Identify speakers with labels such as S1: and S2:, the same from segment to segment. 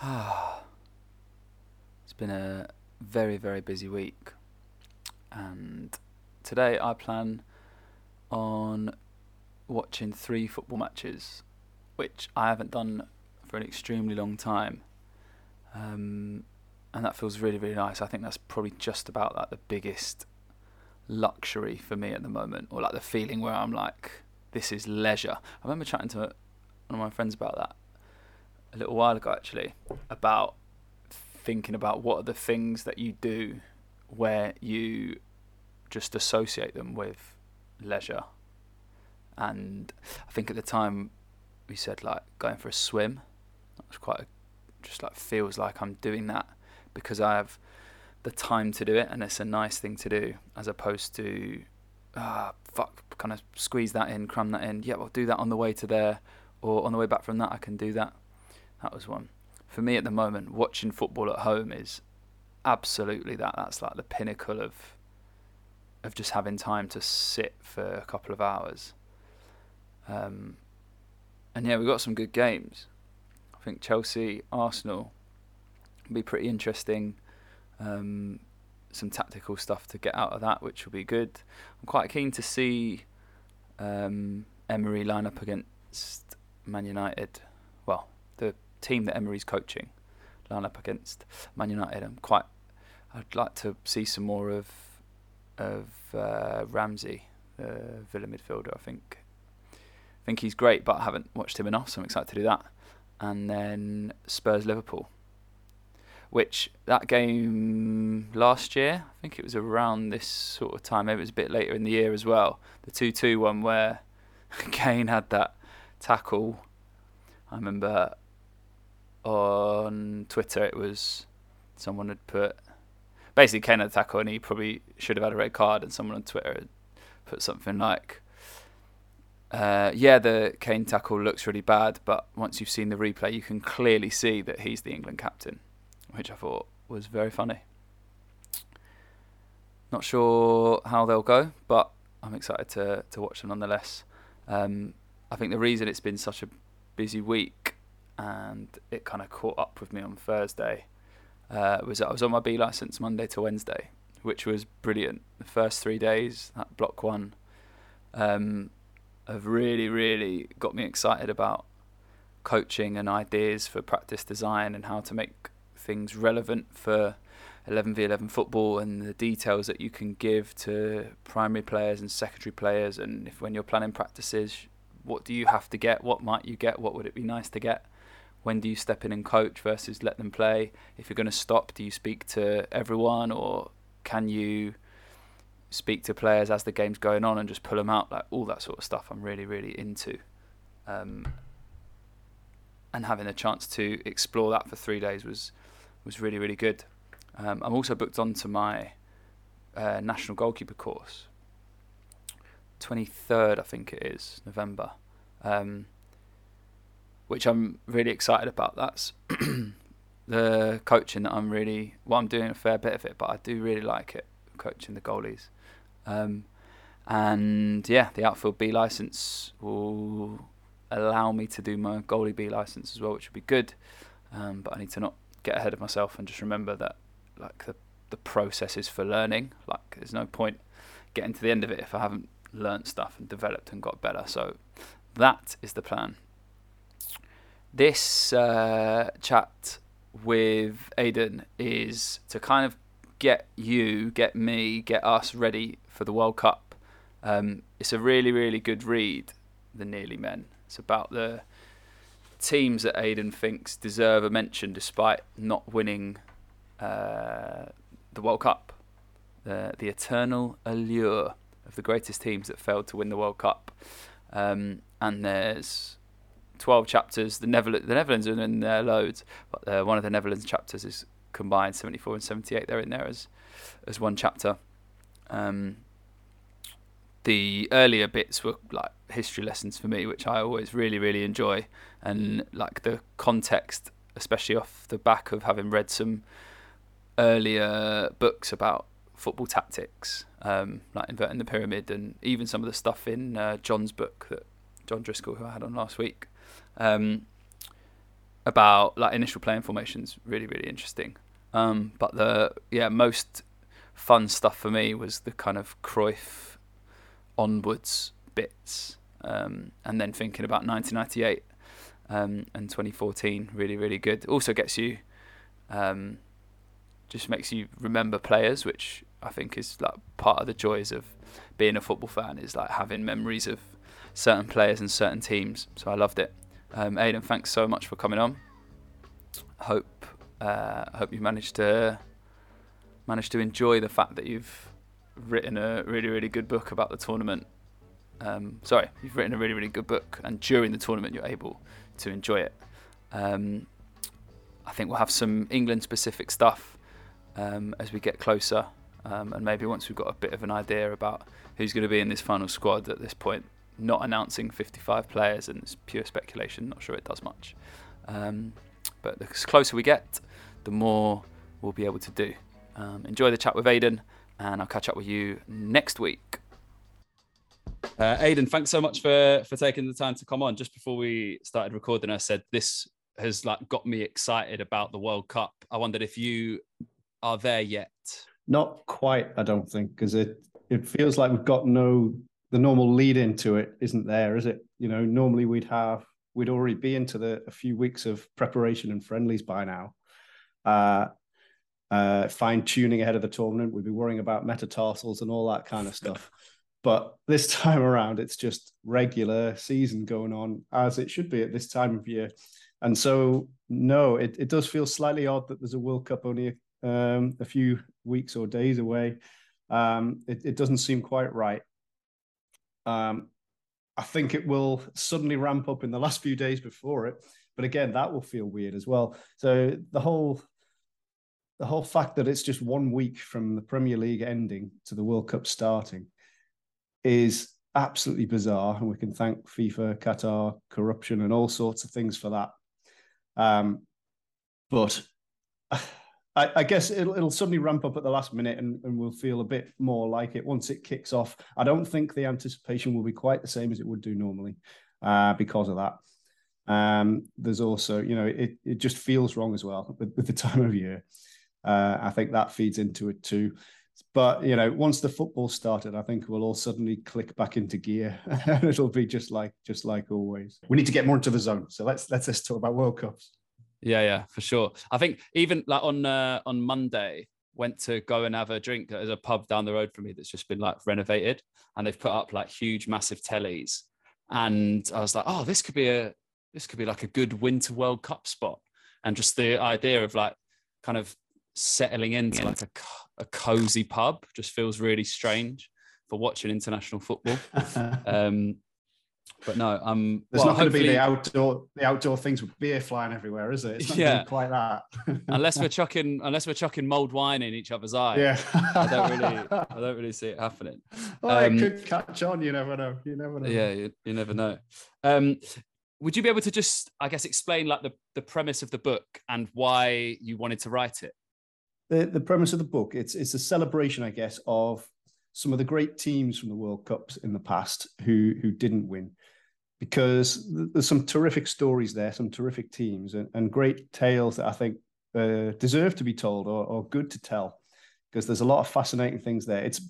S1: it's been a very, very busy week. And today I plan on watching three football matches, which I haven't done for an extremely long time. Um, and that feels really, really nice. I think that's probably just about like the biggest luxury for me at the moment, or like the feeling where I'm like, this is leisure. I remember chatting to one of my friends about that a little while ago, actually, about thinking about what are the things that you do where you just associate them with leisure. And I think at the time we said like going for a swim. That was quite a, just like feels like I'm doing that because I have the time to do it and it's a nice thing to do as opposed to ah fuck kind of squeeze that in, cram that in. Yeah, I'll do that on the way to there or on the way back from that I can do that. That was one. For me at the moment, watching football at home is absolutely that. That's like the pinnacle of of just having time to sit for a couple of hours. Um, and yeah, we've got some good games. I think Chelsea, Arsenal will be pretty interesting. Um, some tactical stuff to get out of that, which will be good. I'm quite keen to see um, Emery line up against Man United. Well, team that Emery's coaching line up against Man United. I'm quite. I'd like to see some more of of uh, Ramsey, the Villa midfielder. I think I think he's great, but I haven't watched him enough, so I'm excited to do that. And then Spurs Liverpool, which that game last year, I think it was around this sort of time, maybe it was a bit later in the year as well. The 2 2 one where Kane had that tackle. I remember on Twitter it was someone had put basically Kane had tackle and he probably should have had a red card, and someone on Twitter had put something like. Uh, yeah, the Kane tackle looks really bad, but once you've seen the replay, you can clearly see that he's the England captain which I thought was very funny. Not sure how they'll go, but I'm excited to to watch them nonetheless. Um, I think the reason it's been such a busy week and it kind of caught up with me on Thursday. Uh, was I was on my B license Monday to Wednesday, which was brilliant. The first three days, that block one, um, have really, really got me excited about coaching and ideas for practice design and how to make things relevant for 11v11 football and the details that you can give to primary players and secondary players. And if when you're planning practices what do you have to get? What might you get? What would it be nice to get when do you step in and coach versus let them play if you're going to stop do you speak to everyone or can you speak to players as the game's going on and just pull them out like all that sort of stuff I'm really really into um, and having a chance to explore that for three days was was really really good. Um, I'm also booked on to my uh, national goalkeeper course. 23rd, I think it is November, um, which I'm really excited about. That's the coaching that I'm really well. I'm doing a fair bit of it, but I do really like it coaching the goalies. Um, and yeah, the outfield B license will allow me to do my goalie B license as well, which would be good. Um, but I need to not get ahead of myself and just remember that like the the process is for learning. Like there's no point getting to the end of it if I haven't learned stuff and developed and got better. So that is the plan. This uh, chat with Aidan is to kind of get you, get me, get us ready for the World Cup. Um, it's a really, really good read, The Nearly Men. It's about the teams that Aidan thinks deserve a mention despite not winning uh, the World Cup. The, the eternal allure of the greatest teams that failed to win the World Cup. Um, and there's 12 chapters. The, the Netherlands are in there loads, but uh, one of the Netherlands chapters is combined 74 and 78. They're in there as, as one chapter. Um, the earlier bits were like history lessons for me, which I always really, really enjoy, and like the context, especially off the back of having read some earlier books about football tactics, um, like inverting the pyramid, and even some of the stuff in uh, John's book that John Driscoll, who I had on last week. Um, about like initial playing formations really really interesting. Um, but the yeah most fun stuff for me was the kind of Cruyff onwards bits, um, and then thinking about 1998 um, and 2014 really really good. Also gets you, um, just makes you remember players, which I think is like part of the joys of being a football fan is like having memories of certain players and certain teams. So I loved it. Um, Aidan, thanks so much for coming on. Hope uh, hope you managed to managed to enjoy the fact that you've written a really really good book about the tournament. Um, sorry, you've written a really really good book, and during the tournament you're able to enjoy it. Um, I think we'll have some England specific stuff um, as we get closer, um, and maybe once we've got a bit of an idea about who's going to be in this final squad at this point not announcing 55 players and it's pure speculation. Not sure it does much. Um, but the closer we get, the more we'll be able to do. Um, enjoy the chat with Aidan, and I'll catch up with you next week. Uh, Aidan, thanks so much for for taking the time to come on. Just before we started recording, I said this has like got me excited about the World Cup. I wondered if you are there yet.
S2: Not quite, I don't think, because it it feels like we've got no the normal lead into it isn't there, is it? You know, normally we'd have we'd already be into the a few weeks of preparation and friendlies by now. Uh, uh, fine tuning ahead of the tournament. We'd be worrying about metatarsals and all that kind of stuff. But this time around, it's just regular season going on as it should be at this time of year. And so, no, it, it does feel slightly odd that there's a World Cup only um, a few weeks or days away. Um, it, it doesn't seem quite right. Um, I think it will suddenly ramp up in the last few days before it, but again, that will feel weird as well. So the whole the whole fact that it's just one week from the Premier League ending to the World Cup starting is absolutely bizarre, and we can thank FIFA, Qatar, corruption, and all sorts of things for that. Um, but I, I, guess it'll, it'll suddenly ramp up at the last minute and, and we'll feel a bit more like it once it kicks off. I don't think the anticipation will be quite the same as it would do normally uh, because of that. Um, there's also, you know, it, it just feels wrong as well with, with the time of year. Uh, I think that feeds into it too. But you know, once the football started, I think we'll all suddenly click back into gear, and it'll be just like just like always. We need to get more into the zone. So let's let's let's talk about World Cups.
S1: Yeah, yeah, for sure. I think even like on uh, on Monday, went to go and have a drink. There's a pub down the road from me that's just been like renovated, and they've put up like huge, massive tellies. And I was like, oh, this could be a this could be like a good Winter World Cup spot. And just the idea of like kind of settling into like a, a cozy pub just feels really strange for watching international football. um, but no, um,
S2: there's well, not going to be the outdoor the outdoor things with beer flying everywhere, is it? It's not yeah, quite that.
S1: unless we're chucking unless we're chucking mulled wine in each other's eye.
S2: Yeah,
S1: I don't really I don't really see it happening.
S2: Oh, um, it could catch on. You never know. You never know.
S1: Yeah, you, you never know. Um, would you be able to just, I guess, explain like the the premise of the book and why you wanted to write it?
S2: The the premise of the book it's it's a celebration, I guess, of some of the great teams from the World Cups in the past who who didn't win because there's some terrific stories there, some terrific teams, and, and great tales that I think uh, deserve to be told or, or good to tell, because there's a lot of fascinating things there. It's,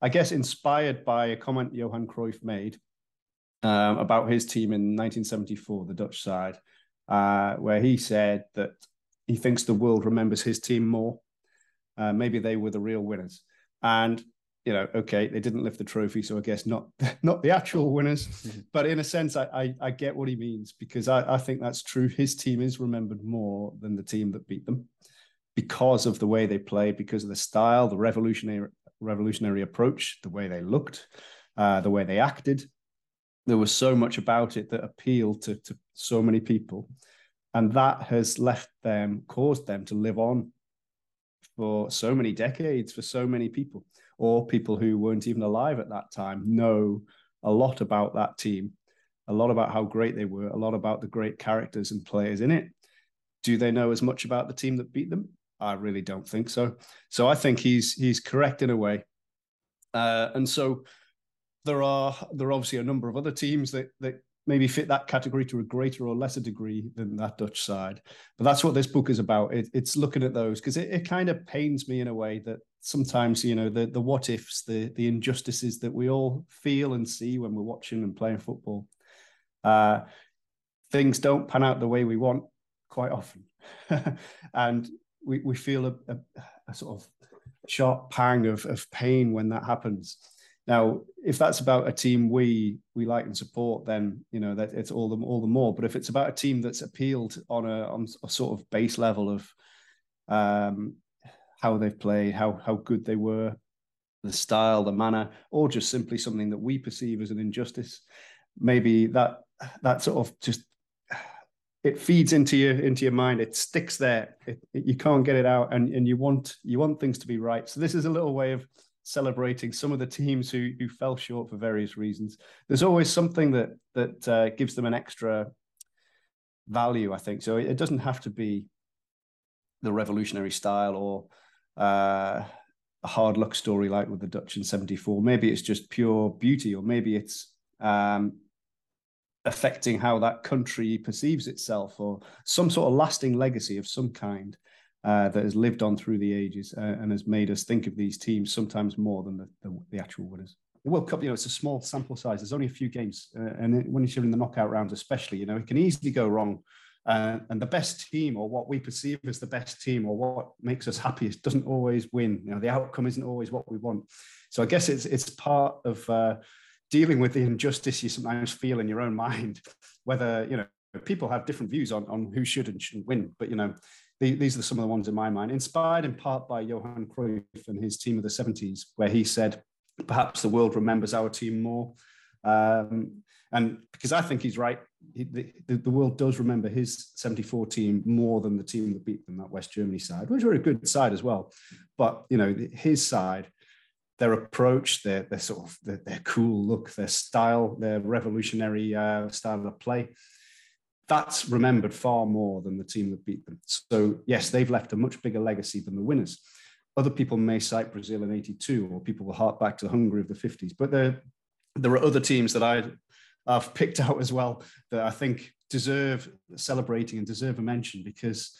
S2: I guess, inspired by a comment Johan Cruyff made um, about his team in 1974, the Dutch side, uh, where he said that he thinks the world remembers his team more. Uh, maybe they were the real winners. And you know, okay, they didn't lift the trophy, so I guess not not the actual winners, but in a sense, I, I, I get what he means because I, I think that's true. His team is remembered more than the team that beat them because of the way they played, because of the style, the revolutionary revolutionary approach, the way they looked, uh, the way they acted. There was so much about it that appealed to, to so many people, and that has left them, caused them to live on for so many decades for so many people or people who weren't even alive at that time know a lot about that team, a lot about how great they were, a lot about the great characters and players in it. Do they know as much about the team that beat them? I really don't think so. So I think he's he's correct in a way. Uh, and so there are there are obviously a number of other teams that that maybe fit that category to a greater or lesser degree than that Dutch side. But that's what this book is about. It, it's looking at those because it, it kind of pains me in a way that sometimes, you know, the the what ifs, the the injustices that we all feel and see when we're watching and playing football. Uh, things don't pan out the way we want quite often, and we we feel a, a, a sort of sharp pang of, of pain when that happens. Now, if that's about a team we we like and support, then you know that it's all the all the more. But if it's about a team that's appealed on a on a sort of base level of um, how they've played, how how good they were, the style, the manner, or just simply something that we perceive as an injustice, maybe that that sort of just it feeds into your into your mind. It sticks there. It, it, you can't get it out, and and you want you want things to be right. So this is a little way of celebrating some of the teams who who fell short for various reasons. There's always something that that uh, gives them an extra value, I think. So it doesn't have to be the revolutionary style or uh, a hard luck story like with the Dutch in '74. Maybe it's just pure beauty, or maybe it's um, affecting how that country perceives itself, or some sort of lasting legacy of some kind uh, that has lived on through the ages uh, and has made us think of these teams sometimes more than the, the, the, actual winners. The World Cup, you know, it's a small sample size. There's only a few games, uh, and it, when you're in the knockout rounds, especially, you know, it can easily go wrong. Uh, and the best team, or what we perceive as the best team, or what makes us happiest, doesn't always win. You know, the outcome isn't always what we want. So I guess it's it's part of uh, dealing with the injustice you sometimes feel in your own mind. Whether you know people have different views on on who should and shouldn't win, but you know these are some of the ones in my mind, inspired in part by Johan Cruyff and his team of the 70s, where he said, perhaps the world remembers our team more. Um, and because I think he's right, he, the, the, world does remember his 74 team more than the team that beat them, that West Germany side, which were a good side as well. But, you know, his side, their approach, their, their sort of their, their cool look, their style, their revolutionary uh, style of play, that's remembered far more than the team that beat them. So, yes, they've left a much bigger legacy than the winners. Other people may cite Brazil in 82, or people will hark back to the Hungary of the 50s. But there, there are other teams that I, I've picked out as well that I think deserve celebrating and deserve a mention because,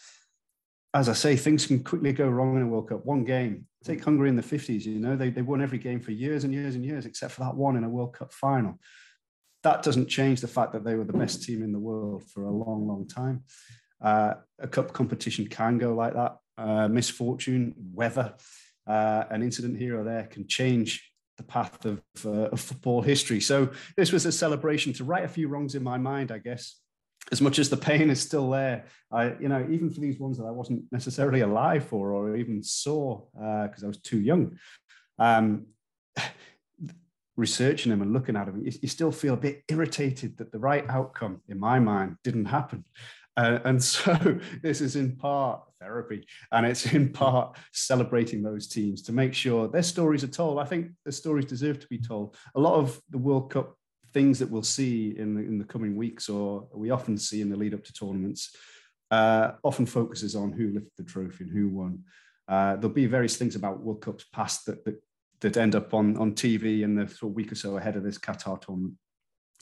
S2: as I say, things can quickly go wrong in a World Cup. One game, take Hungary in the 50s, you know, they, they won every game for years and years and years, except for that one in a World Cup final that doesn't change the fact that they were the best team in the world for a long, long time. Uh, a cup competition can go like that. Uh, misfortune, weather, uh, an incident here or there can change the path of, uh, of, football history. So this was a celebration to right a few wrongs in my mind, I guess. As much as the pain is still there, I, you know, even for these ones that I wasn't necessarily alive for or even saw because uh, I was too young. Um, researching them and looking at them, you, you, still feel a bit irritated that the right outcome, in my mind, didn't happen. Uh, and so this is in part therapy and it's in part celebrating those teams to make sure their stories are told. I think the stories deserve to be told. A lot of the World Cup things that we'll see in the, in the coming weeks or we often see in the lead up to tournaments uh, often focuses on who lifted the trophy and who won. Uh, there'll be various things about World Cups past that, that that end up on, on TV in the sort of week or so ahead of this Qatar tournament.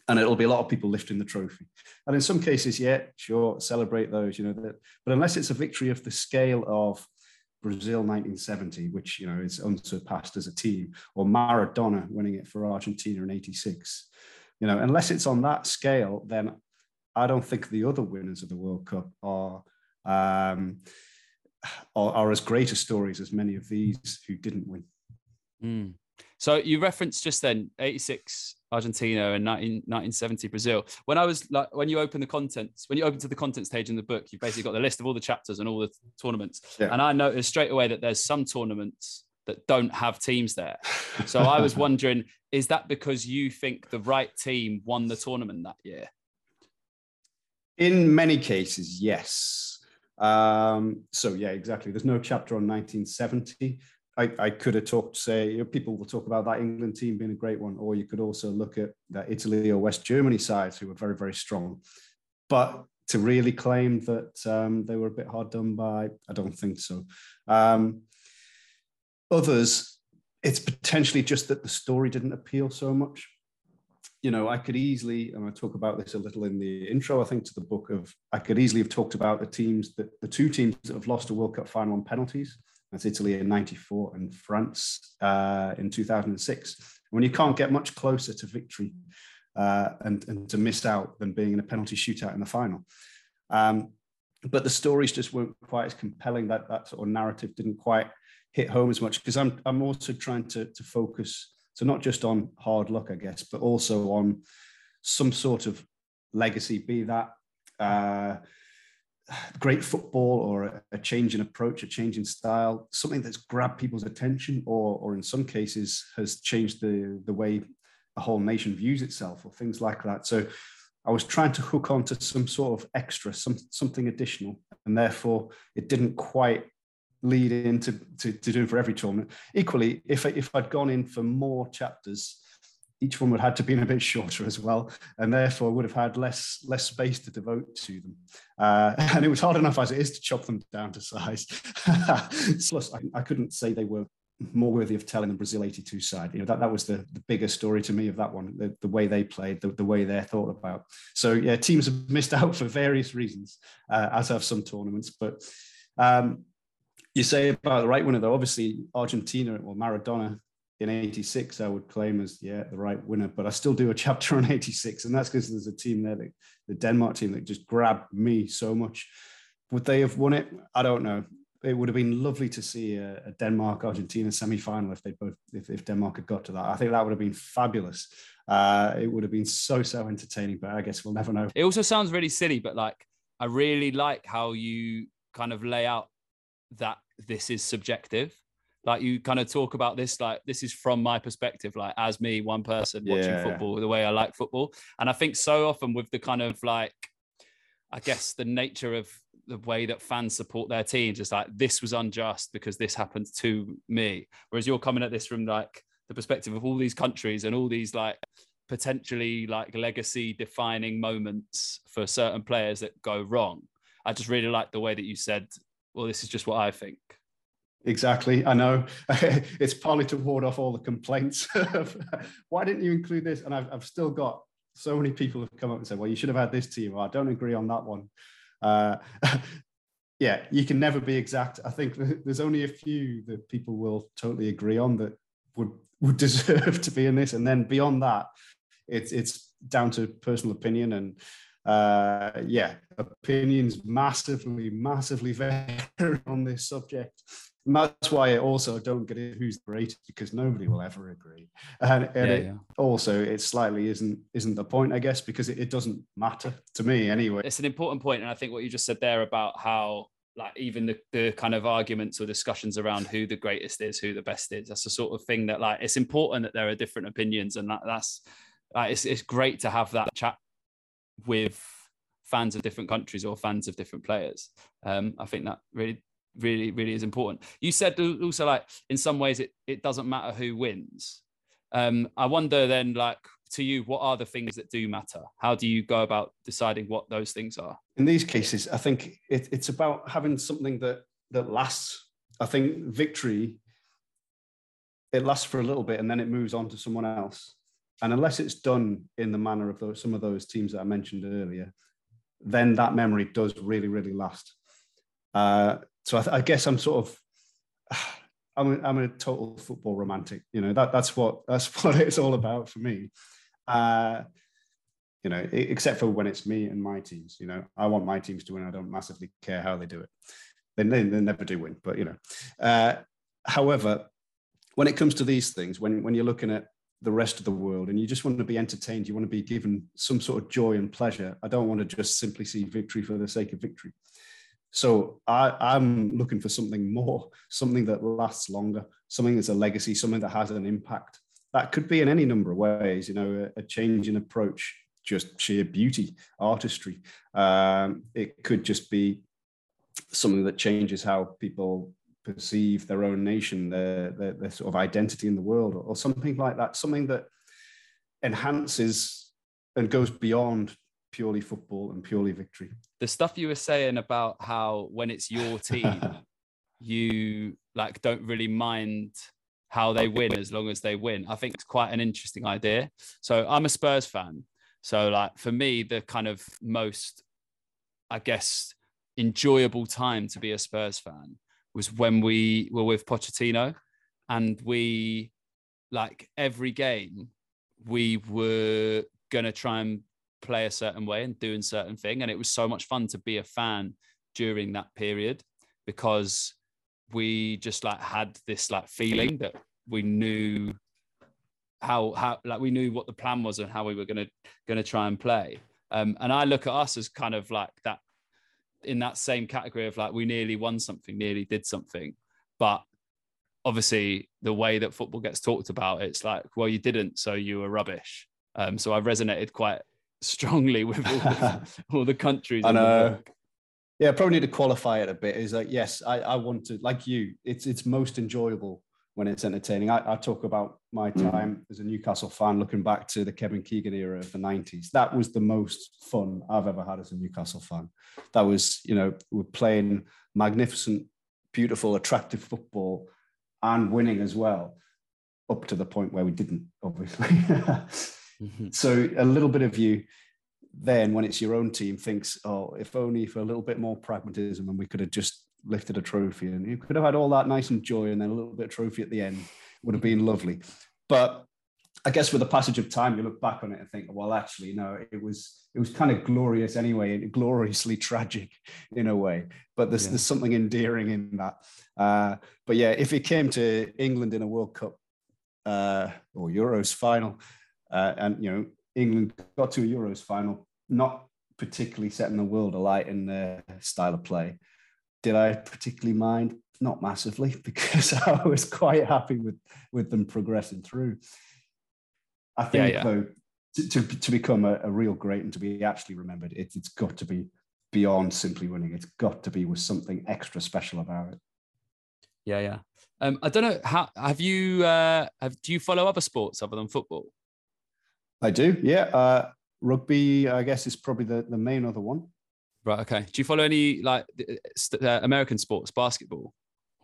S2: And it'll be a lot of people lifting the trophy. And in some cases, yeah, sure, celebrate those, you know, that, but unless it's a victory of the scale of Brazil 1970, which, you know, is unsurpassed as a team, or Maradona winning it for Argentina in 86, you know, unless it's on that scale, then I don't think the other winners of the World Cup are, um, are, are as great a stories as many of these who didn't win.
S1: Mm. So you referenced just then 86 Argentina and 19, 1970 Brazil. When I was like, when you open the contents, when you open to the contents page in the book, you've basically got the list of all the chapters and all the tournaments. Yeah. And I noticed straight away that there's some tournaments that don't have teams there. So I was wondering, is that because you think the right team won the tournament that year?
S2: In many cases, yes. Um, so yeah, exactly. There's no chapter on 1970. I, I could have talked, say, you know, people will talk about that England team being a great one, or you could also look at that Italy or West Germany sides who were very, very strong. But to really claim that um, they were a bit hard done by, I don't think so. Um, others, it's potentially just that the story didn't appeal so much. you know, I could easily, and I talk about this a little in the intro, I think, to the book of, I could easily have talked about the teams that the two teams that have lost a World Cup final on penalties. That's Italy in 94 and France uh, in 2006. When you can't get much closer to victory uh, and, and to miss out than being in a penalty shootout in the final. Um, but the stories just weren't quite as compelling. That, that sort of narrative didn't quite hit home as much because I'm, I'm also trying to, to focus so not just on hard luck, I guess, but also on some sort of legacy, be that uh, great football or a, change in approach, a change in style, something that's grabbed people's attention, or, or in some cases has changed the, the way a whole nation views itself, or things like that. So I was trying to hook onto some sort of extra, some something additional, and therefore it didn't quite lead into to, to doing for every tournament. Equally, if if I'd gone in for more chapters, each one would have had to be a bit shorter as well, and therefore would have had less less space to devote to them. Uh, and it was hard enough as it is to chop them down to size. Plus, I, I, couldn't say they were more worthy of telling the Brazil 82 side. You know, that, that was the, the biggest story to me of that one, the, the way they played, the, the way they're thought about. So yeah, teams have missed out for various reasons, uh, as have some tournaments. But um, you say about the right winner, though, obviously Argentina or Maradona in 86, I would claim as, yeah, the right winner. But I still do a chapter on 86. And that's because there's a team there, that, the Denmark team, that just grabbed me so much. Would they have won it? I don't know. It would have been lovely to see a, a Denmark Argentina semi final if they both, if, if Denmark had got to that. I think that would have been fabulous. Uh, it would have been so, so entertaining, but I guess we'll never know.
S1: It also sounds really silly, but like, I really like how you kind of lay out that this is subjective like you kind of talk about this like this is from my perspective like as me one person watching yeah. football the way i like football and i think so often with the kind of like i guess the nature of the way that fans support their teams is like this was unjust because this happened to me whereas you're coming at this from like the perspective of all these countries and all these like potentially like legacy defining moments for certain players that go wrong i just really like the way that you said well, this is just what I think.
S2: Exactly. I know it's partly to ward off all the complaints why didn't you include this? And I've, I've still got so many people have come up and said, well, you should have had this team. I don't agree on that one. Uh, yeah, you can never be exact. I think there's only a few that people will totally agree on that would would deserve to be in this. And then beyond that, it's it's down to personal opinion and uh, yeah, opinions massively, massively vary on this subject. And that's why I also don't get it who's great because nobody will ever agree. And, and yeah, it yeah. also it slightly isn't isn't the point, I guess, because it, it doesn't matter to me anyway.
S1: It's an important point, and I think what you just said there about how like even the, the kind of arguments or discussions around who the greatest is, who the best is. That's the sort of thing that like it's important that there are different opinions, and that that's like, it's it's great to have that chat with fans of different countries or fans of different players. Um, I think that really, really, really is important. You said also like in some ways it it doesn't matter who wins. Um, I wonder then like to you, what are the things that do matter? How do you go about deciding what those things are?
S2: In these cases, I think it, it's about having something that that lasts. I think victory it lasts for a little bit and then it moves on to someone else. And unless it's done in the manner of those, some of those teams that I mentioned earlier, then that memory does really, really last. Uh, so I, I, guess I'm sort of, I'm a, I'm a total football romantic. You know that that's what that's what it's all about for me. Uh, you know, except for when it's me and my teams. You know, I want my teams to win. I don't massively care how they do it. They, they, they never do win, but you know. Uh, however, when it comes to these things, when when you're looking at the rest of the world and you just want to be entertained you want to be given some sort of joy and pleasure i don't want to just simply see victory for the sake of victory so I, i'm looking for something more something that lasts longer something that's a legacy something that has an impact. That could be in any number of ways you know a, a change in approach just sheer beauty artistry. Um, it could just be something that changes how people perceive their own nation, their, their, their sort of identity in the world, or, or, something like that, something that enhances and goes beyond purely football and purely victory.
S1: The stuff you were saying about how when it's your team, you like don't really mind how they win as long as they win. I think it's quite an interesting idea. So I'm a Spurs fan. So like for me, the kind of most, I guess, enjoyable time to be a Spurs fan was when we were with Pochettino and we like every game we were going to try and play a certain way and doing certain thing. And it was so much fun to be a fan during that period because we just like had this like feeling that we knew how how like we knew what the plan was and how we were going to try and play. Um, and i look at us as kind of like that in that same category of like we nearly won something nearly did something. But obviously the way that football gets talked about it's like well you didn't so you were rubbish. Um, so i resonated quite strongly with all the, all the countries
S2: I know. Yeah, probably need to qualify it a bit. Is like, yes, I, I want to, like you, it's it's most enjoyable when it's entertaining. I, I talk about my hmm. time as a Newcastle fan, looking back to the Kevin Keegan era of the 90s. That was the most fun I've ever had as a Newcastle fan. That was, you know, we're playing magnificent, beautiful, attractive football and winning as well, up to the point where we didn't, obviously.
S1: Mm-hmm.
S2: so a little bit of you then when it's your own team thinks oh if only for a little bit more pragmatism and we could have just lifted a trophy and you could have had all that nice and joy and then a little bit of trophy at the end would have been lovely but i guess with the passage of time you look back on it and think well actually no it was it was kind of glorious anyway and gloriously tragic in a way but there's,
S1: Yeah.
S2: there's something endearing in that uh, but yeah if it came to england in a world cup uh, or euros final uh, and you know England got to a Euros final, not particularly setting the world alight in their style of play. Did I particularly mind? Not massively, because I was quite happy with with them progressing through. I think
S1: yeah.
S2: though, to, to, to become a, a real great and to be actually remembered, it, it's got to be beyond simply winning. It's got to be with something extra special about it.
S1: yeah yeah um, i don't know how have you uh have do you follow other sports other than football
S2: I do, yeah. Uh, rugby, I guess, is probably the, the main other one.
S1: right okay do you follow any like uh, uh, american sports basketball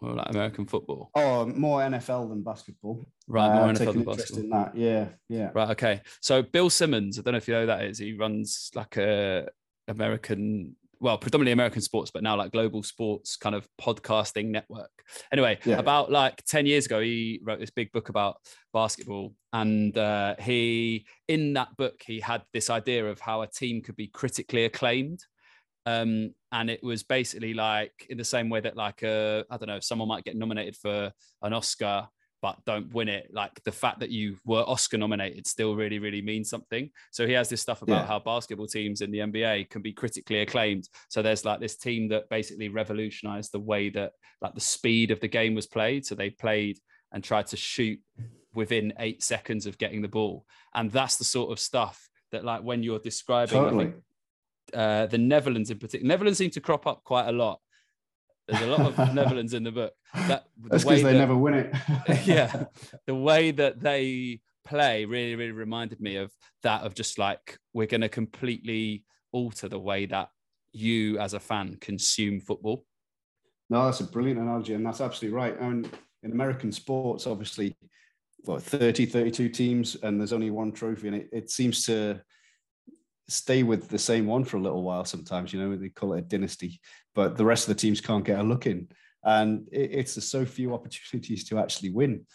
S1: or like american football
S2: Oh, more NFL than basketball.
S1: right
S2: Uh,
S1: more
S2: I've
S1: NFL than basketball
S2: in that. Yeah, yeah.
S1: Right. Okay. So Bill Simmons, I don't know if you know who that is. He runs like a American, well, predominantly American sports, but now like global sports kind of podcasting network. Anyway,
S2: Yeah.
S1: about like 10 years ago, he wrote this big book about basketball. And uh, he, in that book, he had this idea of how a team could be critically acclaimed. Um, and it was basically like in the same way that like uh, I don't know, someone might get nominated for an Oscar but don't win it. Like the fact that you were Oscar nominated still really, really means something. So he has this stuff about
S2: Yeah.
S1: how basketball teams in the NBA can be critically acclaimed. So there's like this team that basically revolutionized the way that like the speed of the game was played. So they played and tried to shoot within eight seconds of getting the ball. And that's the sort of stuff that like when you're describing I
S2: Totally.
S1: think, uh, the Netherlands in particular, Netherlands seem to crop up quite a lot. There's a lot of Netherlands in the book. That the
S2: That's because they
S1: that-
S2: never win it.
S1: yeah the way that they play really really reminded me of that of just like we're going to completely alter the way that you as a fan consume football
S2: No, that's a brilliant analogy, and that's absolutely right. I mean, in American sports, obviously, what 30, 32 teams, and there's only one trophy, and it, it seems to stay with the same one for a little while sometimes, you know, they call it a dynasty, but the rest of the teams can't get a look in. And it, it's there's so few opportunities to actually win.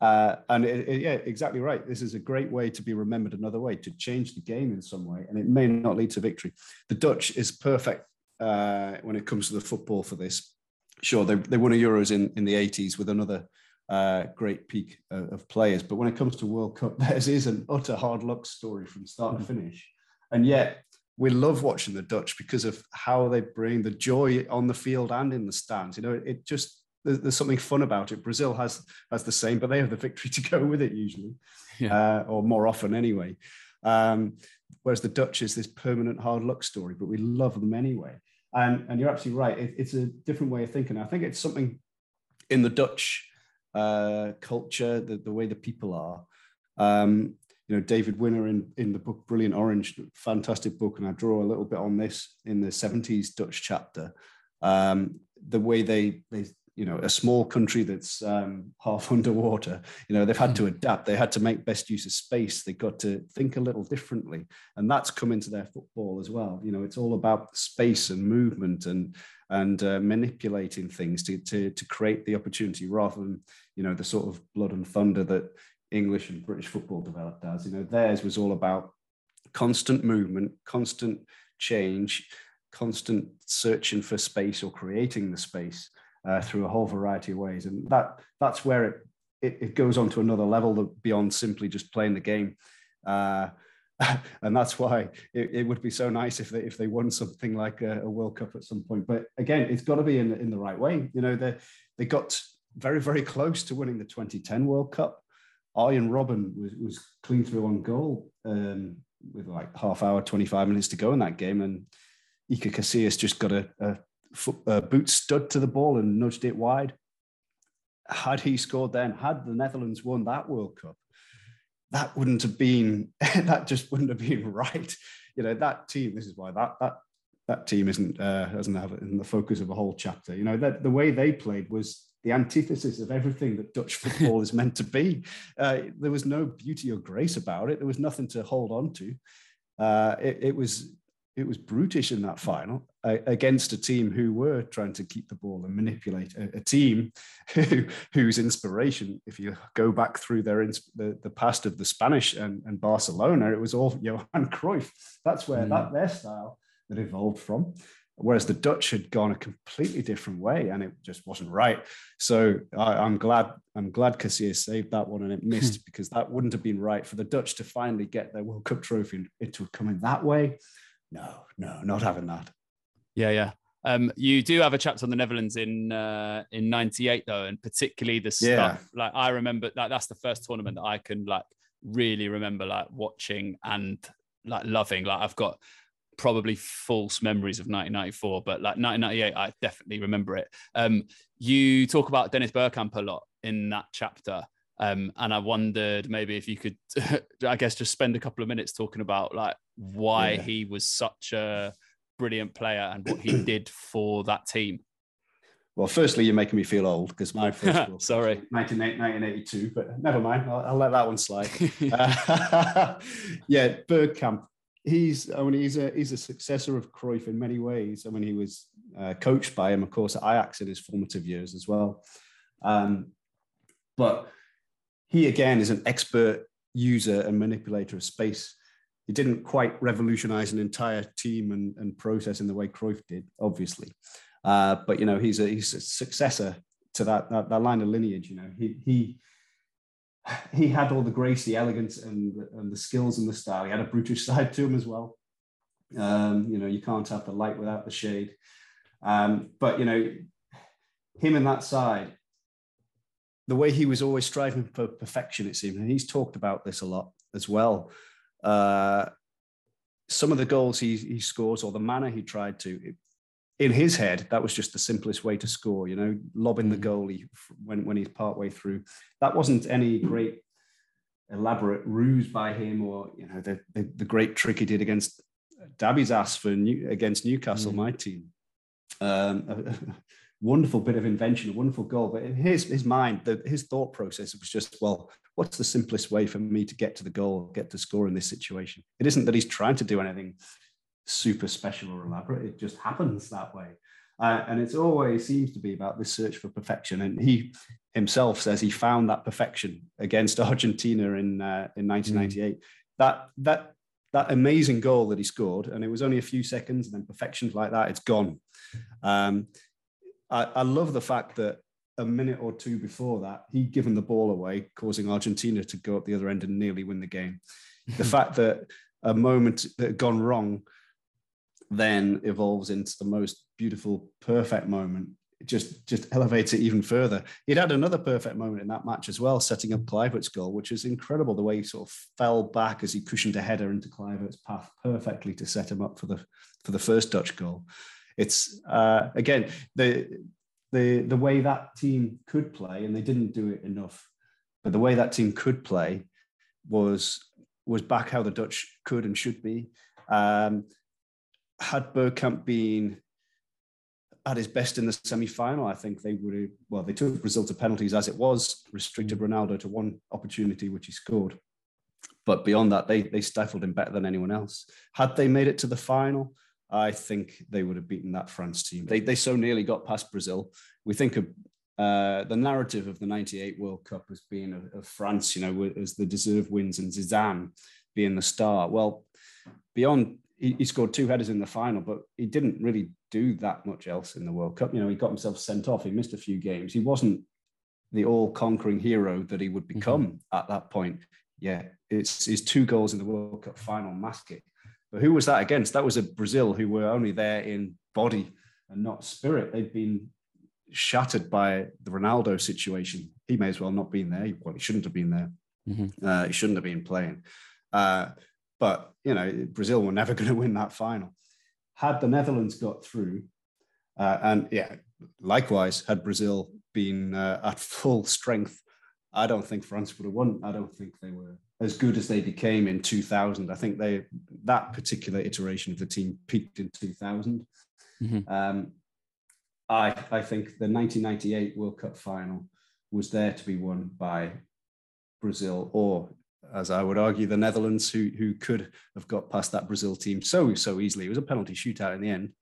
S2: Uh, and it, it- yeah, exactly right. This is a great way to be remembered another way, to change the game in some way, and it may not lead to victory. The Dutch is perfect uh, when it comes to the football for this. Sure, they, they won a Euros in, in the 80s with another uh, great peak of, of players. But when it comes to World Cup, theirs is an utter hard luck story from start to finish. And yet, we love watching the Dutch because of how they bring the joy on the field and in the stands. You know, it just there's, there's something fun about it. Brazil has has the same, but they have the victory to go with it usually, uh, or more often anyway. Um, whereas the Dutch is this permanent hard luck story, but we love them anyway. And and you're absolutely right. It, it's a different way of thinking. I think it's something in the Dutch uh, culture, the, the way the people are. Um, you know, David Winner in, in the book Brilliant Orange, fantastic book, and I draw a little bit on this in the 70s Dutch chapter. Um, the way they they you know a small country that's um, half underwater you know they've had to hmm. adapt they had to make best use of space they got to think a little differently and that's come into their football as well you know it's all about space and movement and and uh, manipulating things to, to to create the opportunity rather than you know the sort of blood and thunder that english and british football developed as you know theirs was all about constant movement constant change constant searching for space or creating the space uh, through a whole variety of ways. And that that's where it, it, it goes on to another level beyond simply just playing the game. Uh, and that's why it, it, would be so nice if they if they won something like a, a World Cup at some point. But again, it's got to be in in the right way. You know, they they got very very close to winning the 2010 World Cup. Arjen Robben was was clean through on goal um, with like half hour, 25 minutes to go in that game, and Iker Casillas just got a, a uh, boot stud to the ball and nudged it wide. Had he scored then, had the Netherlands won that World Cup, that wouldn't have been that just wouldn't have been right. You know that team. This is why that that that team isn't uh, doesn't have it in the focus of a whole chapter. You know that the way they played was the antithesis of everything that Dutch football is meant to be. Uh, there was no beauty or grace about it. There was nothing to hold on to. Uh, it, it, was it was brutish in that final uh, against a team who were trying to keep the ball and manipulate a, a team who, whose inspiration, if you go back through their the, the past of the Spanish and, and Barcelona, it was all Johan Cruyff. That's where mm. that their style had evolved from. Whereas the Dutch had gone a completely different way, and it just wasn't right. So I, am glad I'm glad Casillas saved that one and it missed because that wouldn't have been right for the Dutch to finally get their World Cup trophy. It would come in that way no, no, not having that.
S3: Yeah, yeah. Um, you do have a chapter on the Netherlands in uh, in '98 though, and particularly the stuff. Yeah. Like I remember, like that's the first tournament that I can like really remember like watching and like loving. Like I've got probably false memories of 1994, but like 1998, I definitely remember it. Um, you talk about Dennis Bergkamp a lot in that chapter. Um, and I wondered maybe if you could, I guess, just spend a couple of minutes talking about like why yeah. he was such a brilliant player and what he did for that team.
S2: Well, firstly, you're making me feel old because my first
S3: book sorry
S2: 1982, but never mind. I'll, I'll let that one slide. uh, yeah, Bergkamp. He's I mean he's a he's a successor of Cruyff in many ways. I mean he was uh, coached by him, of course, at Ajax in his formative years as well. Um, but he again is an expert user and manipulator of space. He didn't quite revolutionize an entire team and, and process in the way Cruyff did, obviously. Uh, but you know, he's a he's a successor to that, that, that line of lineage. You know, he he he had all the grace, the elegance, and and the skills and the style. He had a brutish side to him as well. Um, you know, you can't have the light without the shade. Um, but you know, him and that side the way he was always striving for perfection, it seemed, and he's talked about this a lot as well. Uh, some of the goals he, he scores or the manner he tried to, in his head, that was just the simplest way to score, you know, lobbing the mm. goalie when, when he's partway through. That wasn't any great elaborate ruse by him or, you know, the, the, the great trick he did against Dabizas for New, against Newcastle, mm. my team. Um, wonderful bit of invention, a wonderful goal. But in his his mind, the, his thought process was just, well, what's the simplest way for me to get to the goal, get to score in this situation? It isn't that he's trying to do anything super special or elaborate. It just happens that way. Uh, and it always seems to be about this search for perfection. And he himself says he found that perfection against Argentina in uh, in 1998. Mm. That that that amazing goal that he scored, and it was only a few seconds, and then perfections like that, it's gone. Um, I, I love the fact that a minute or two before that, he'd given the ball away, causing Argentina to go up the other end and nearly win the game. the fact that a moment that had gone wrong then evolves into the most beautiful, perfect moment. It just just elevates it even further. He'd had another perfect moment in that match as well, setting up Kluivert's goal, which is incredible. The way he sort of fell back as he cushioned a header into Kluivert's path perfectly to set him up for the for the first Dutch goal it's uh, again the the the way that team could play, and they didn't do it enough. But the way that team could play was was back how the Dutch could and should be. Um, had Bergkamp been at his best in the semi-final. I think they would have, well, they took Brazil to penalties as it was, restricted mm. Ronaldo to one opportunity, which he scored. But beyond that, they they stifled him better than anyone else. Had they made it to the final, I think they would have beaten that France team. They they so nearly got past Brazil. We think of uh, the narrative of the 98 World Cup as being of, of, France, you know, as the deserved wins and Zidane being the star. Well, beyond, he, he, scored two headers in the final, but he didn't really do that much else in the World Cup. You know, he got himself sent off. He missed a few games. He wasn't the all-conquering hero that he would mm-hmm. become mm-hmm. at that point. Yeah, it's his two goals in the World Cup final mask it. But who was that against? That was a Brazil who were only there in body and not spirit. They'd been shattered by the Ronaldo situation. He may as well not been there. Well, he shouldn't have been there. Mm-hmm. Uh, he shouldn't have been playing. Uh, but you know, Brazil were never going to win that final. Had the Netherlands got through, uh, and yeah, likewise, had Brazil been uh, at full strength, I don't think France would have won. I don't think they were as good as they became in 2000. I think they that particular iteration of the team peaked in 2000. Mm-hmm. Um, I, I think the 1998 World Cup final was there to be won by Brazil or, as I would argue, the Netherlands, who, who could have got past that Brazil team so, so easily. It was a penalty shootout in the end.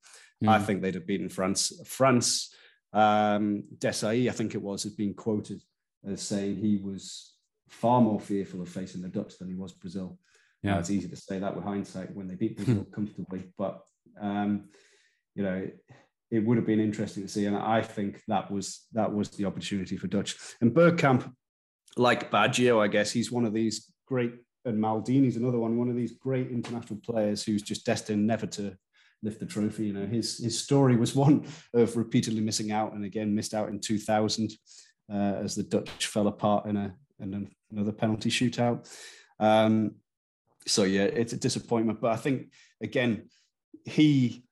S2: Mm. I think they'd have beaten France. France, um, Desailly, I think it was, has been quoted as saying he was far more fearful of facing the Dutch than he was Brazil. Yeah, uh, it's easy to say that with hindsight when they beat Brazil comfortably, but um, you know it would have been interesting to see. And I think that was that was the opportunity for Dutch. And Bergkamp, like Baggio, I guess he's one of these great, and Maldini's another one, one of these great international players who's just destined never to lift the trophy. You know, his his story was one of repeatedly missing out, and again missed out in 2000 uh, as the Dutch fell apart in a in another penalty shootout. Um, so yeah, it's a disappointment. But I think again, he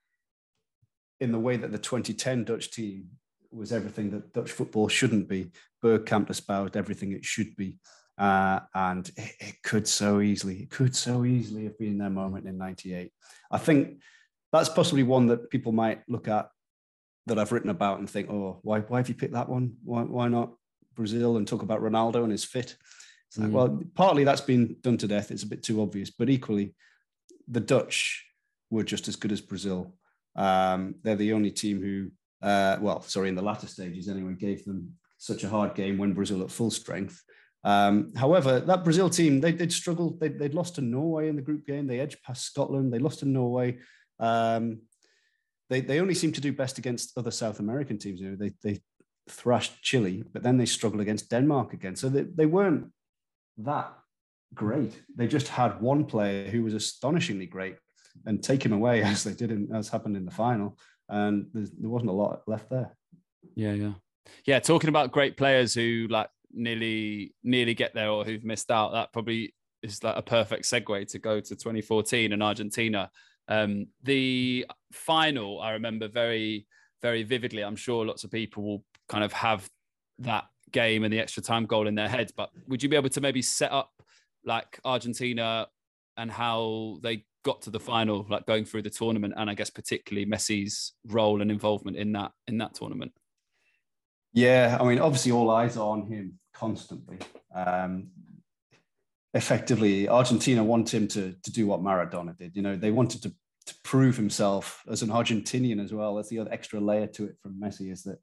S2: in the way that the 2010 Dutch team was everything that Dutch football shouldn't be. Bergkamp espoused everything it should be. Uh, and it, it, could so easily, it could so easily have been their moment in 98. I think that's possibly one that people might look at that I've written about and think, oh, why, why have you picked that one? Why, why not Brazil and talk about Ronaldo and his fit? Like, mm. Well, partly that's been done to death. It's a bit too obvious, but equally, the Dutch were just as good as Brazil. Um, they're the only team who, uh, well, sorry, in the latter stages anyway, gave them such a hard game when Brazil at full strength. Um, however, that Brazil team, they, would struggled. They, would lost to Norway in the group game. They edged past Scotland. They lost to Norway. Um, they, they only seem to do best against other South American teams. You know, they, they thrashed Chile, but then they struggled against Denmark again. So they, they weren't that great. They just had one player who was astonishingly great and take him away as they did in, as happened in the final. And there wasn't a lot left there.
S3: Yeah, yeah, yeah. Talking about great players who like nearly nearly get there or who've missed out. That probably is like a perfect segue to go to 2014 and Argentina. Um, the final, I remember very, very vividly. I'm sure lots of people will kind of have that game and the extra time goal in their heads. But would you be able to maybe set up like Argentina and how they got to the final, like going through the tournament, and I guess particularly Messi's role and involvement in that in that tournament.
S2: Yeah, I mean, obviously, all eyes are on him constantly. Um, effectively, Argentina want him to to do what Maradona did. You know, they wanted to to prove himself as an Argentinian as well. That's the other extra layer to it from Messi is that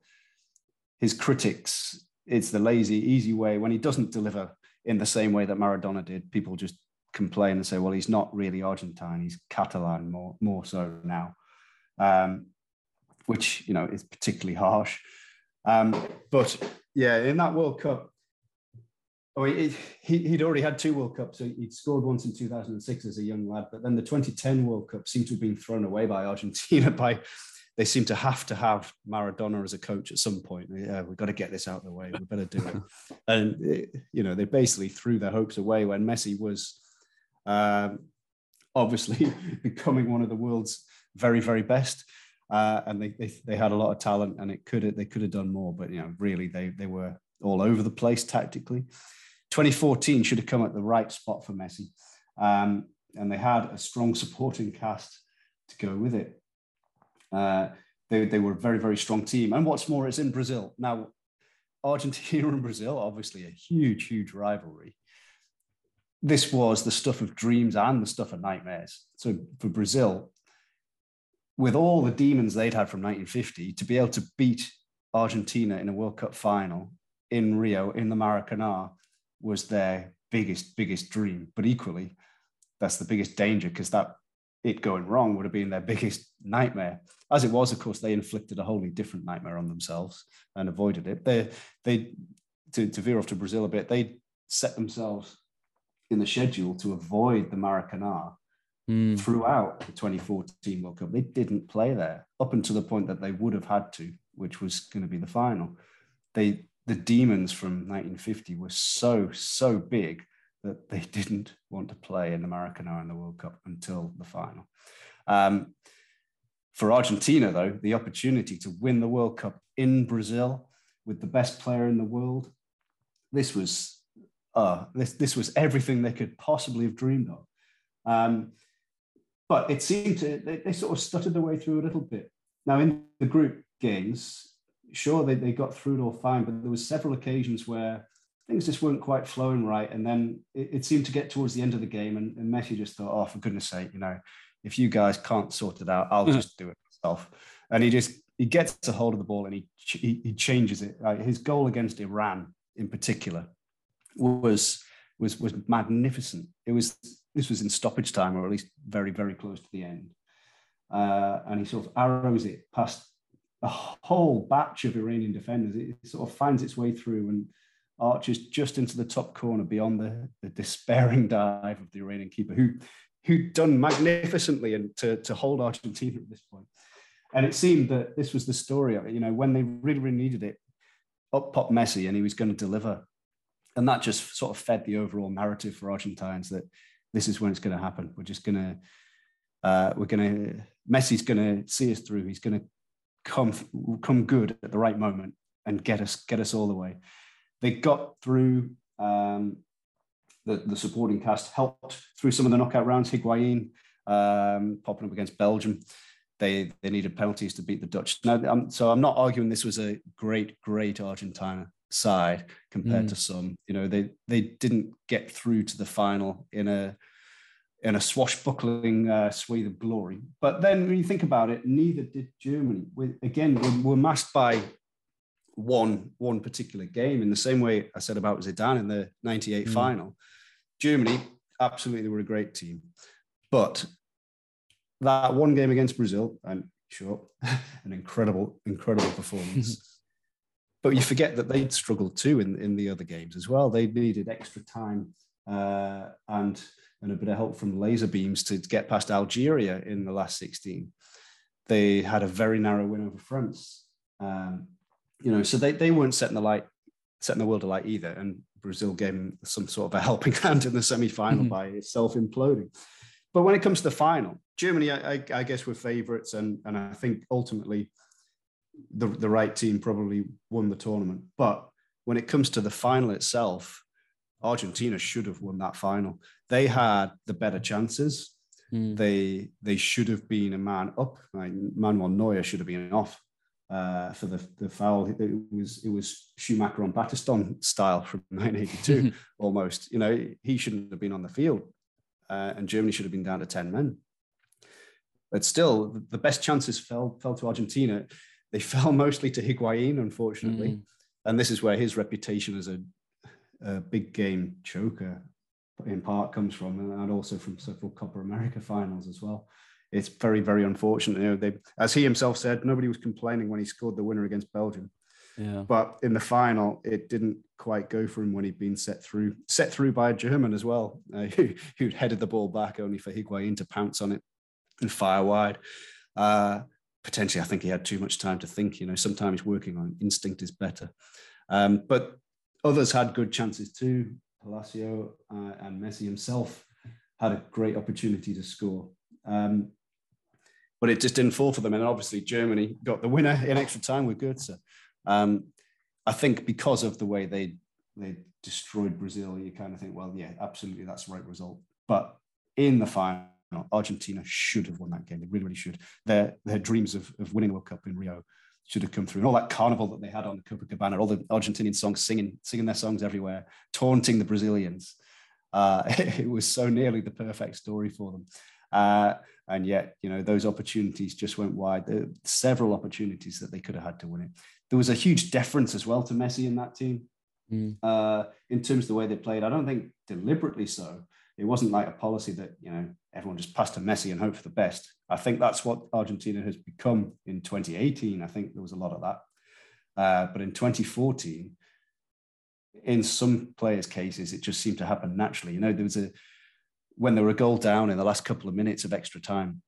S2: his critics. It's the lazy, easy way when he doesn't deliver in the same way that Maradona did. People just complain and say, well, he's not really Argentine, he's Catalan more, more so now, um, which, you know, is particularly harsh. Um, but yeah, in that World Cup, oh, he, he'd already had two World Cups. So he'd scored once in 2006 as a young lad, but then the 2010 World Cup seemed to have been thrown away by Argentina by they seem to have to have Maradona as a coach at some point. Yeah, we've got to get this out of the way. We better do it. and it, you know, they basically threw their hopes away when Messi was um, obviously becoming one of the world's very, very best. Uh, and they, they, they had a lot of talent, and it could they could have done more, but you know, really they they were all over the place tactically. 2014 should have come at the right spot for Messi, um, and they had a strong supporting cast to go with it. Uh, they, they were a very, very strong team. And what's more, it's in Brazil. Now, Argentina and Brazil, obviously a huge, huge rivalry. This was the stuff of dreams and the stuff of nightmares. So for Brazil, with all the demons they'd had from 1950, to be able to beat Argentina in a World Cup final in Rio, in the Maracanã, was their biggest, biggest dream. But equally, that's the biggest danger because that it going wrong would have been their biggest nightmare. As it was, of course, they inflicted a wholly different nightmare on themselves and avoided it. They, they, to, to veer off to Brazil a bit, they set themselves in the schedule to avoid the Maracanã mm. throughout the 2014 World Cup. They didn't play there up until the point that they would have had to, which was going to be the final. They, the demons from 1950 were so, so big that they didn't want to play in the Maracanã in the World Cup until the final. Um, for Argentina, though, the opportunity to win the World Cup in Brazil with the best player in the world, this was uh, this this was everything they could possibly have dreamed of. Um, but it seemed to they, they, sort of stuttered their way through a little bit. Now in the group games, sure they, they got through it all fine, but there was several occasions where things just weren't quite flowing right. And then it, it seemed to get towards the end of the game, and, and, Messi just thought, "Oh, for goodness sake, you know, if you guys can't sort it out, I'll just do it myself." And he just he gets a hold of the ball and he he, he changes it. Like his goal against Iran, in particular, was was was magnificent. It was this was in stoppage time, or at least very very close to the end. Uh, and he sort of arrows it past a whole batch of Iranian defenders. It sort of finds its way through and arches just into the top corner beyond the, the despairing dive of the Iranian keeper, who who'd done magnificently and to, to hold Argentina at this point. And it seemed that this was the story of it. You know, when they really, really needed it, up popped Messi and he was going to deliver. And that just sort of fed the overall narrative for Argentines that this is when it's going to happen. We're just going to, uh, we're going to, Messi's going to see us through. He's going to come, come good at the right moment and get us, get us all the way. They got through um, the, the supporting cast, helped through some of the knockout rounds. Higuain um, popping up against Belgium. They, they needed penalties to beat the Dutch. Now, um, so I'm not arguing this was a great, great Argentina side compared mm. to some. You know, they they didn't get through to the final in a in a swashbuckling uh, swathe of glory. But then when you think about it, neither did Germany. We, again, we're, we're masked by one one particular game in the same way I said about Zidane in the 98 mm. final. Germany absolutely were a great team. But that one game against Brazil, I'm sure, an incredible, incredible performance. but you forget that they'd struggled too in, in the other games as well. They needed extra time uh, and and a bit of help from laser beams to get past Algeria in the last 16. They had a very narrow win over France. Um, you know, so they, they weren't setting the light, setting the world alight either. And Brazil gave them some sort of a helping hand in the semi-final mm-hmm. by itself imploding. But when it comes to the final, Germany, I, I, I guess, were favourites, and and I think ultimately the the right team probably won the tournament. But when it comes to the final itself, Argentina should have won that final. They had the better chances. Mm. They they should have been a man up. Like Manuel Neuer should have been off uh, for the, the foul. It was it was Schumacher on Battiston style from 1982 almost. You know, he shouldn't have been on the field, uh, and Germany should have been down to 10 men. But still, the best chances fell fell to Argentina. They fell mostly to Higuain, unfortunately, mm. and this is where his reputation as a, a big game choker in part comes from, and also from several Copa America finals as well it's very, very unfortunate. You know, they, as he himself said, nobody was complaining when he scored the winner against Belgium.
S1: Yeah.
S2: But in the final, it didn't quite go for him when he'd been set through, set through by a German as well, uh, who, who'd headed the ball back only for Higuain to pounce on it and fire wide. Uh, potentially, I think he had too much time to think. You know, sometimes working on instinct is better. Um, but others had good chances too. Palacio uh, and Messi himself had a great opportunity to score. Um, but it just didn't fall for them. And obviously, Germany got the winner in extra time with Götze. Um, I think because of the way they they destroyed Brazil, you kind of think, well, yeah, absolutely, that's the right result. But in the final. Argentina should have won that game. They really, really should. Their their dreams of, of winning World Cup in Rio should have come through. And all that carnival that they had on the Copacabana, all the Argentinian songs singing, singing their songs everywhere, taunting the Brazilians. Uh, it was so nearly the perfect story for them. Uh, and yet, you know, those opportunities just went wide. There several opportunities that they could have had to win it. There was a huge deference as well to Messi in that team mm. uh, in terms of the way they played. I don't think deliberately so. It wasn't like a policy that, you know, everyone just passed to Messi and hope for the best. I think that's what Argentina has become in 2018. I think there was a lot of that. Uh, but in 2014, in some players' cases, it just seemed to happen naturally. You know, there was a when there were a goal down in the last couple of minutes of extra time,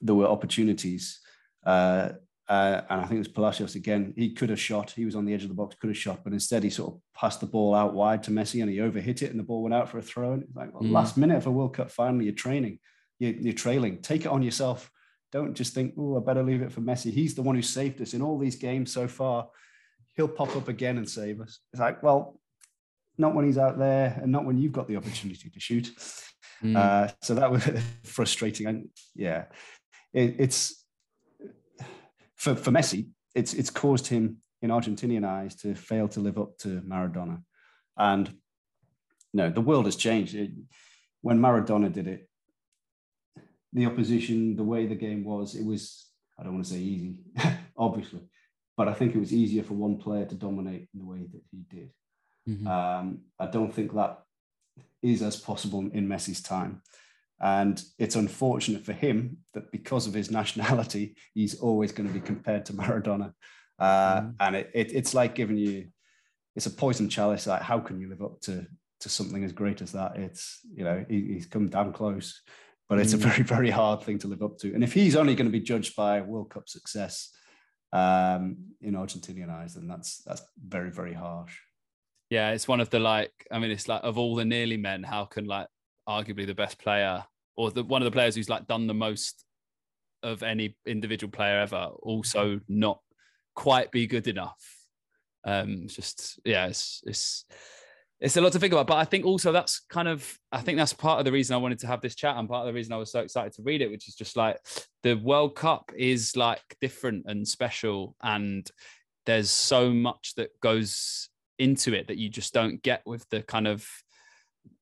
S2: there were opportunities. Uh, uh, and I think it was Palacios again. He could have shot. He was on the edge of the box, could have shot, but instead he sort of passed the ball out wide to Messi and he overhit it and the ball went out for a throw. And it's like, well, mm. last minute of a World Cup final, you're training, you're, you're trailing. Take it on yourself. Don't just think, oh, I better leave it for Messi. He's the one who saved us in all these games so far. He'll pop up again and save us. It's like, well, not when he's out there and not when you've got the opportunity to shoot. Mm. Uh, so that was frustrating. And yeah, it, it's for, for Messi, it's, it's caused him in Argentinian eyes to fail to live up to Maradona. And no, the world has changed. It, when Maradona did it, the opposition, the way the game was, it was, I don't want to say easy, obviously, but I think it was easier for one player to dominate in the way that he did. Mm-hmm. Um, I don't think that is as possible in Messi's time. And it's unfortunate for him that because of his nationality, he's always going to be compared to Maradona. Uh, mm. And it, it, it's like giving you, it's a poison chalice. Like, how can you live up to, to something as great as that? It's, you know, he, he's come damn close, but it's mm. a very, very hard thing to live up to. And if he's only going to be judged by World Cup success um, in Argentinian eyes, then that's, that's very, very harsh
S1: yeah, it's one of the like, I mean, it's like of all the nearly men, how can like arguably the best player or the one of the players who's like done the most of any individual player ever also not quite be good enough. Um, just yeah, it's it's it's a lot to think about. But I think also that's kind of I think that's part of the reason I wanted to have this chat and part of the reason I was so excited to read it, which is just like the World Cup is like different and special and there's so much that goes into it that you just don't get with the kind of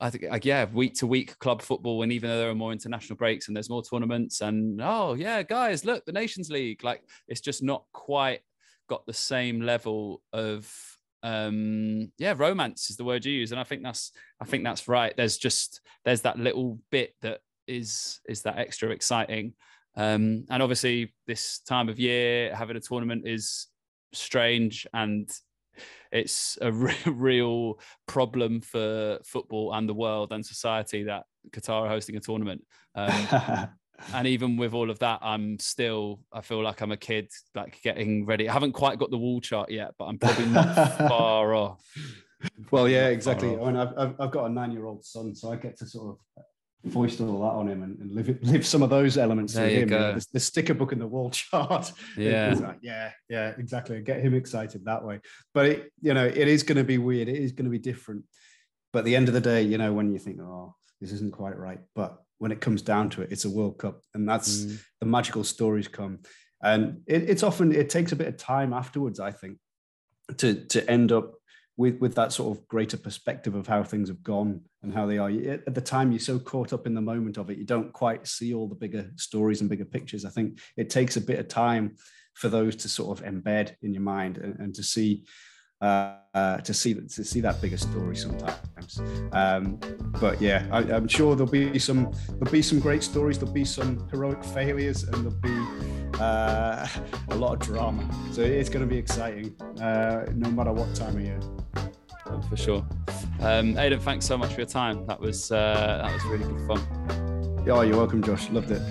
S1: I think like yeah, week to week club football, and even though there are more international breaks and there's more tournaments, and oh yeah, guys, look, the Nations League, like it's just not quite got the same level of um yeah, romance is the word you use, and I think that's I think that's right. There's just there's that little bit that is is that extra exciting. Um, and obviously this time of year having a tournament is strange and it's a re- real problem for football and the world and society that Qatar are hosting a tournament. Um, and even with all of that, I'm still, I feel like I'm a kid, like getting ready. I haven't quite got the wall chart yet, but I'm probably not far off.
S2: Well, yeah, exactly. I mean, I've, I've got a nine year old son, so I get to sort of foist all that on him and, and live live some of those elements there him. The, the, sticker book and the wall chart.
S1: Yeah,
S2: like, yeah, yeah, exactly. Get him excited that way. But it, you know, it is going to be weird. It is going to be different. But at the end of the day, you know, when you think, oh, this isn't quite right, but when it comes down to it, it's a World Cup, and that's mm. the magical stories come. And it, it's often it takes a bit of time afterwards, I think, to to end up with with that sort of greater perspective of how things have gone and how they are. At the time you're so caught up in the moment of it you don't quite see all the bigger stories and bigger pictures. I think it takes a bit of time for those to sort of embed in your mind and, and to see uh, to see that to see that bigger story sometimes. Um, but yeah, I, am sure there'll be some there'll be some great stories. There'll be some heroic failures, and there'll be uh, a lot of drama. So it's going to be exciting, uh, no matter what time of year.
S1: Oh, for sure. Um, Aidan, thanks so much for your time. That was uh, that was really good fun.
S2: Oh, you're welcome, Josh. Loved it.